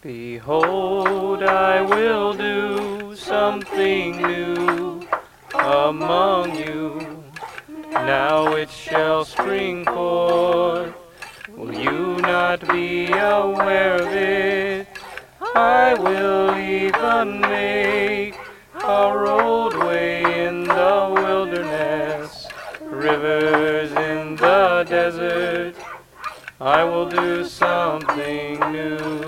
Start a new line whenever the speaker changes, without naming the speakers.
Behold, I will do something new among you. Now it shall spring forth. Will you not be aware of it? I will even make a roadway in the wilderness, rivers in the desert. I will do something new.